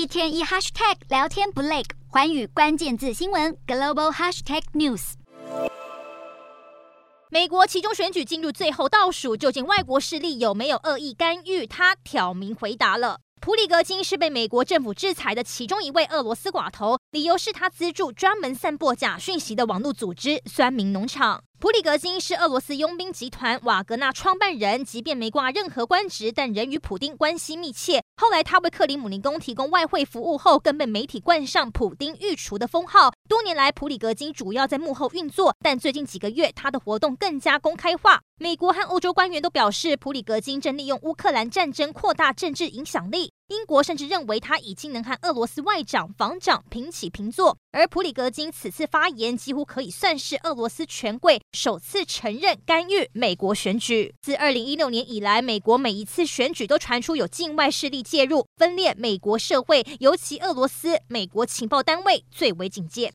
一天一 hashtag 聊天不累，环宇关键字新闻 global hashtag news。美国其中选举进入最后倒数，究竟外国势力有没有恶意干预？他挑明回答了。普里格金是被美国政府制裁的其中一位俄罗斯寡头，理由是他资助专门散播假讯息的网络组织“酸民农场”。普里格金是俄罗斯佣兵集团瓦格纳创办人，即便没挂任何官职，但仍与普丁关系密切。后来他为克里姆林宫提供外汇服务后，更被媒体冠上“普丁御厨”的封号。多年来，普里格金主要在幕后运作，但最近几个月，他的活动更加公开化。美国和欧洲官员都表示，普里格金正利用乌克兰战争扩大政治影响力。英国甚至认为他已经能和俄罗斯外长、防长平起平坐。而普里格金此次发言，几乎可以算是俄罗斯权贵首次承认干预美国选举。自二零一六年以来，美国每一次选举都传出有境外势力介入，分裂美国社会，尤其俄罗斯，美国情报单位最为警戒。